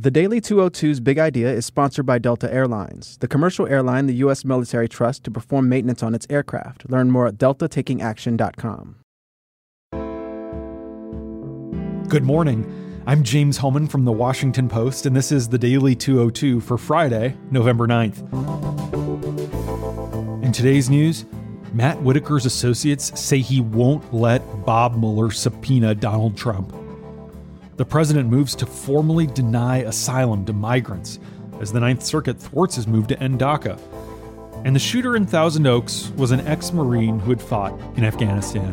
The Daily 202's Big Idea is sponsored by Delta Airlines, the commercial airline the U.S. military trusts to perform maintenance on its aircraft. Learn more at deltatakingaction.com. Good morning. I'm James Hohmann from the Washington Post, and this is the Daily 202 for Friday, November 9th. In today's news, Matt Whitaker's associates say he won't let Bob Mueller subpoena Donald Trump. The president moves to formally deny asylum to migrants as the Ninth Circuit thwarts his move to end DACA. And the shooter in Thousand Oaks was an ex Marine who had fought in Afghanistan.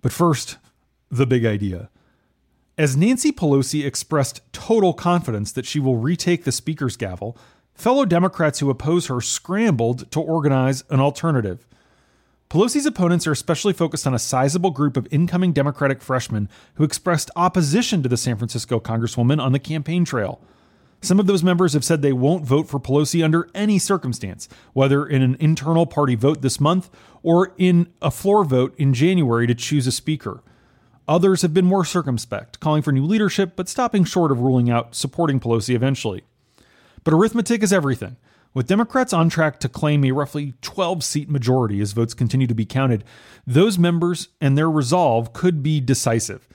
But first, the big idea. As Nancy Pelosi expressed total confidence that she will retake the Speaker's gavel, fellow Democrats who oppose her scrambled to organize an alternative. Pelosi's opponents are especially focused on a sizable group of incoming Democratic freshmen who expressed opposition to the San Francisco Congresswoman on the campaign trail. Some of those members have said they won't vote for Pelosi under any circumstance, whether in an internal party vote this month or in a floor vote in January to choose a speaker. Others have been more circumspect, calling for new leadership, but stopping short of ruling out supporting Pelosi eventually. But arithmetic is everything. With Democrats on track to claim a roughly 12 seat majority as votes continue to be counted, those members and their resolve could be decisive.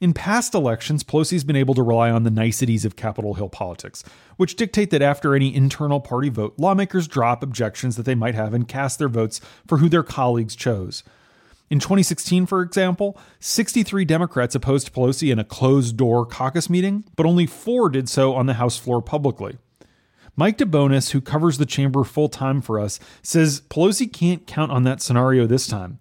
In past elections, Pelosi's been able to rely on the niceties of Capitol Hill politics, which dictate that after any internal party vote, lawmakers drop objections that they might have and cast their votes for who their colleagues chose. In 2016, for example, 63 Democrats opposed Pelosi in a closed door caucus meeting, but only four did so on the House floor publicly. Mike DeBonis, who covers the chamber full time for us, says Pelosi can't count on that scenario this time.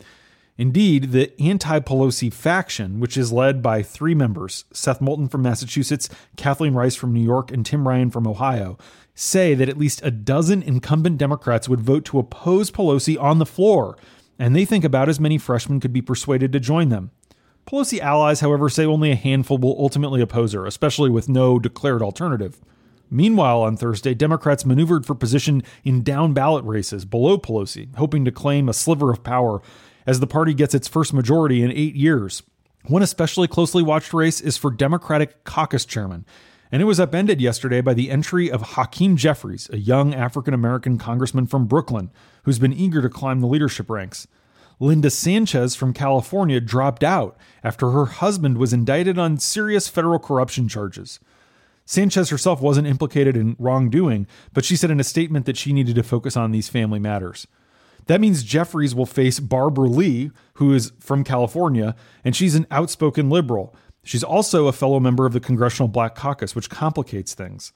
Indeed, the anti Pelosi faction, which is led by three members Seth Moulton from Massachusetts, Kathleen Rice from New York, and Tim Ryan from Ohio, say that at least a dozen incumbent Democrats would vote to oppose Pelosi on the floor, and they think about as many freshmen could be persuaded to join them. Pelosi allies, however, say only a handful will ultimately oppose her, especially with no declared alternative. Meanwhile, on Thursday, Democrats maneuvered for position in down ballot races below Pelosi, hoping to claim a sliver of power as the party gets its first majority in eight years. One especially closely watched race is for Democratic caucus chairman, and it was upended yesterday by the entry of Hakeem Jeffries, a young African American congressman from Brooklyn who's been eager to climb the leadership ranks. Linda Sanchez from California dropped out after her husband was indicted on serious federal corruption charges. Sanchez herself wasn't implicated in wrongdoing, but she said in a statement that she needed to focus on these family matters. That means Jeffries will face Barbara Lee, who is from California, and she's an outspoken liberal. She's also a fellow member of the Congressional Black Caucus, which complicates things.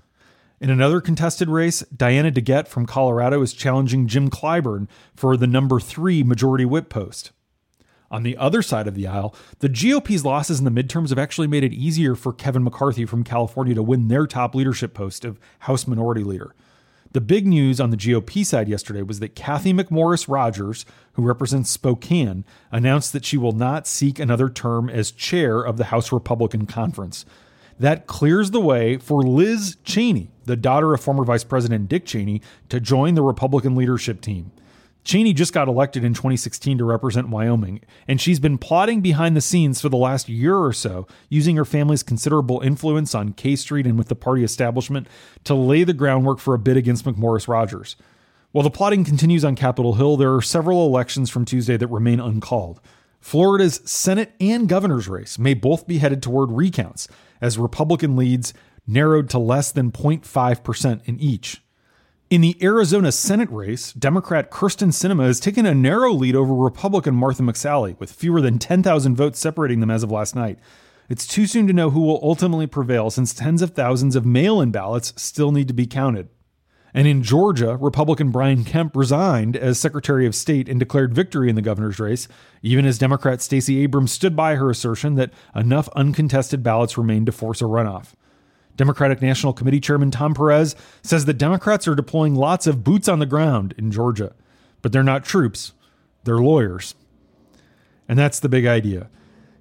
In another contested race, Diana DeGette from Colorado is challenging Jim Clyburn for the number three majority whip post. On the other side of the aisle, the GOP's losses in the midterms have actually made it easier for Kevin McCarthy from California to win their top leadership post of House Minority Leader. The big news on the GOP side yesterday was that Cathy McMorris Rodgers, who represents Spokane, announced that she will not seek another term as chair of the House Republican Conference. That clears the way for Liz Cheney, the daughter of former Vice President Dick Cheney, to join the Republican leadership team. Cheney just got elected in 2016 to represent Wyoming, and she's been plotting behind the scenes for the last year or so, using her family's considerable influence on K Street and with the party establishment to lay the groundwork for a bid against McMorris Rodgers. While the plotting continues on Capitol Hill, there are several elections from Tuesday that remain uncalled. Florida's Senate and governor's race may both be headed toward recounts, as Republican leads narrowed to less than 0.5% in each. In the Arizona Senate race, Democrat Kyrsten Sinema has taken a narrow lead over Republican Martha McSally, with fewer than 10,000 votes separating them as of last night. It's too soon to know who will ultimately prevail since tens of thousands of mail in ballots still need to be counted. And in Georgia, Republican Brian Kemp resigned as Secretary of State and declared victory in the governor's race, even as Democrat Stacey Abrams stood by her assertion that enough uncontested ballots remained to force a runoff. Democratic National Committee Chairman Tom Perez says that Democrats are deploying lots of boots on the ground in Georgia, but they're not troops, they're lawyers. And that's the big idea.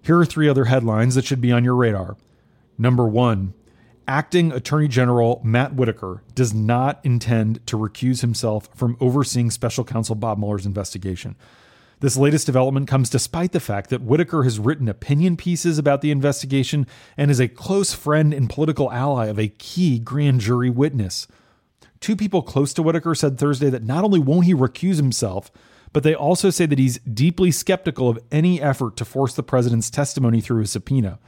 Here are three other headlines that should be on your radar. Number one, Acting Attorney General Matt Whitaker does not intend to recuse himself from overseeing special counsel Bob Mueller's investigation. This latest development comes despite the fact that Whitaker has written opinion pieces about the investigation and is a close friend and political ally of a key grand jury witness. Two people close to Whitaker said Thursday that not only won't he recuse himself, but they also say that he's deeply skeptical of any effort to force the president's testimony through a subpoena.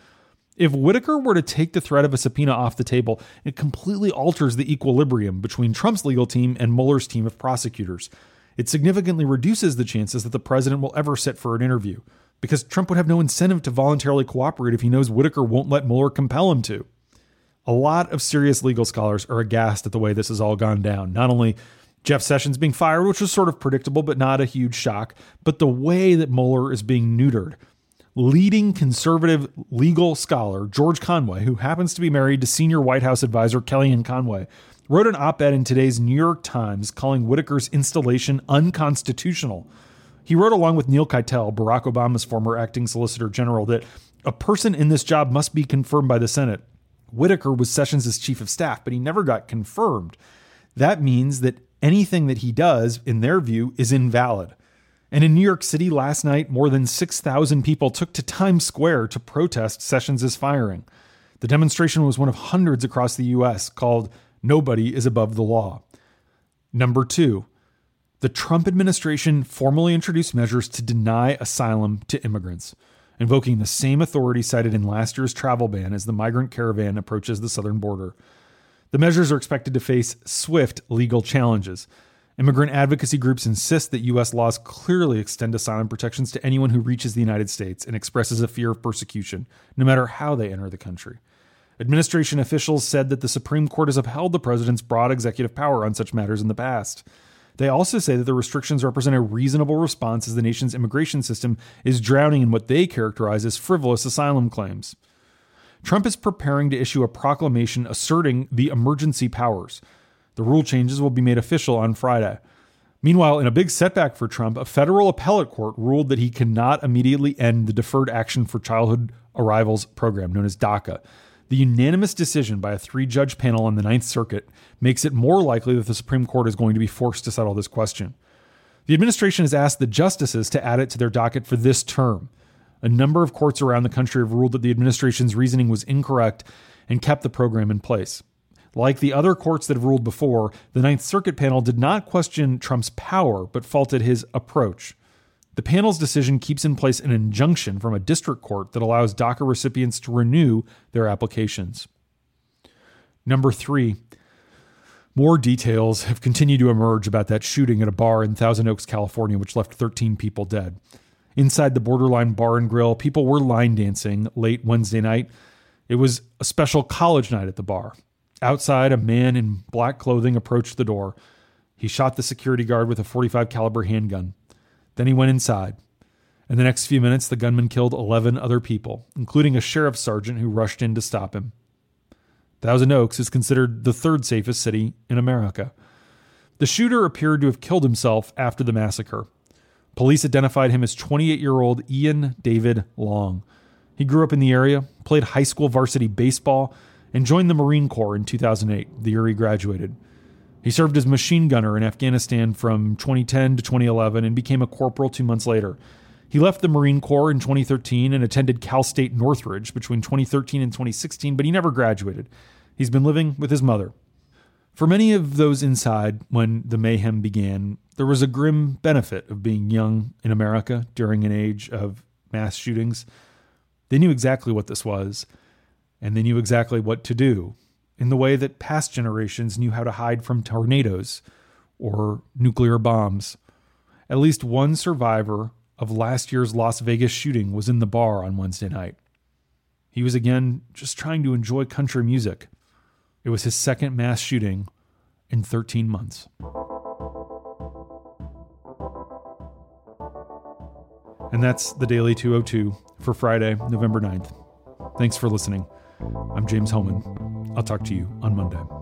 If Whitaker were to take the threat of a subpoena off the table, it completely alters the equilibrium between Trump's legal team and Mueller's team of prosecutors it significantly reduces the chances that the president will ever sit for an interview, because Trump would have no incentive to voluntarily cooperate if he knows Whitaker won't let Mueller compel him to. A lot of serious legal scholars are aghast at the way this has all gone down. Not only Jeff Sessions being fired, which was sort of predictable but not a huge shock, but the way that Mueller is being neutered. Leading conservative legal scholar George Conway, who happens to be married to senior White House advisor Kellyanne Conway, wrote an op ed in today's New York Times calling Whitaker's installation unconstitutional. He wrote, along with Neal Katyal, Barack Obama's former acting solicitor general, that a person in this job must be confirmed by the Senate. Whitaker was Sessions' chief of staff, but he never got confirmed. That means that anything that he does, in their view, is invalid. And in New York City last night, more than 6,000 people took to Times Square to protest Sessions' firing. The demonstration was one of hundreds across the U.S. called Nobody is above the law. Number two, the Trump administration formally introduced measures to deny asylum to immigrants, invoking the same authority cited in last year's travel ban as the migrant caravan approaches the southern border. The measures are expected to face swift legal challenges. Immigrant advocacy groups insist that U.S. laws clearly extend asylum protections to anyone who reaches the United States and expresses a fear of persecution, no matter how they enter the country. Administration officials said that the Supreme Court has upheld the president's broad executive power on such matters in the past. They also say that the restrictions represent a reasonable response as the nation's immigration system is drowning in what they characterize as frivolous asylum claims. Trump is preparing to issue a proclamation asserting the emergency powers. The rule changes will be made official on Friday. Meanwhile, in a big setback for Trump, a federal appellate court ruled that he cannot immediately end the Deferred Action for Childhood Arrivals program, known as DACA. The unanimous decision by a three judge panel on the Ninth Circuit makes it more likely that the Supreme Court is going to be forced to settle this question. The administration has asked the justices to add it to their docket for this term. A number of courts around the country have ruled that the administration's reasoning was incorrect and kept the program in place. Like the other courts that have ruled before, the Ninth Circuit panel did not question Trump's power, but faulted his approach. The panel's decision keeps in place an injunction from a district court that allows DACA recipients to renew their applications. Number three, more details have continued to emerge about that shooting at a bar in Thousand Oaks, California, which left 13 people dead. Inside the Borderline Bar and Grill, people were line dancing late Wednesday night. It was a special college night at the bar. Outside, a man in black clothing approached the door. He shot the security guard with a 45 caliber handgun. Then he went inside. In the next few minutes, the gunman killed 11 other people, including a sheriff's sergeant who rushed in to stop him. Thousand Oaks is considered the third safest city in America. The shooter appeared to have killed himself after the massacre. Police identified him as 28 year old Ian David Long. He grew up in the area, played high school varsity baseball, and joined the Marine Corps in 2008, the year he graduated. He served as machine gunner in Afghanistan from 2010 to 2011 and became a corporal two months later. He left the Marine Corps in 2013 and attended Cal State Northridge between 2013 and 2016, but he never graduated. He's been living with his mother. For many of those inside when the mayhem began, there was a grim benefit of being young in America during an age of mass shootings. They knew exactly what this was, and they knew exactly what to do in the way that past generations knew how to hide from tornadoes or nuclear bombs. At least one survivor of last year's Las Vegas shooting was in the bar on Wednesday night. He was again just trying to enjoy country music. It was his second mass shooting in 13 months. And that's the Daily 202 for Friday, November 9th. Thanks for listening. I'm James Hohmann. I'll talk to you on Monday.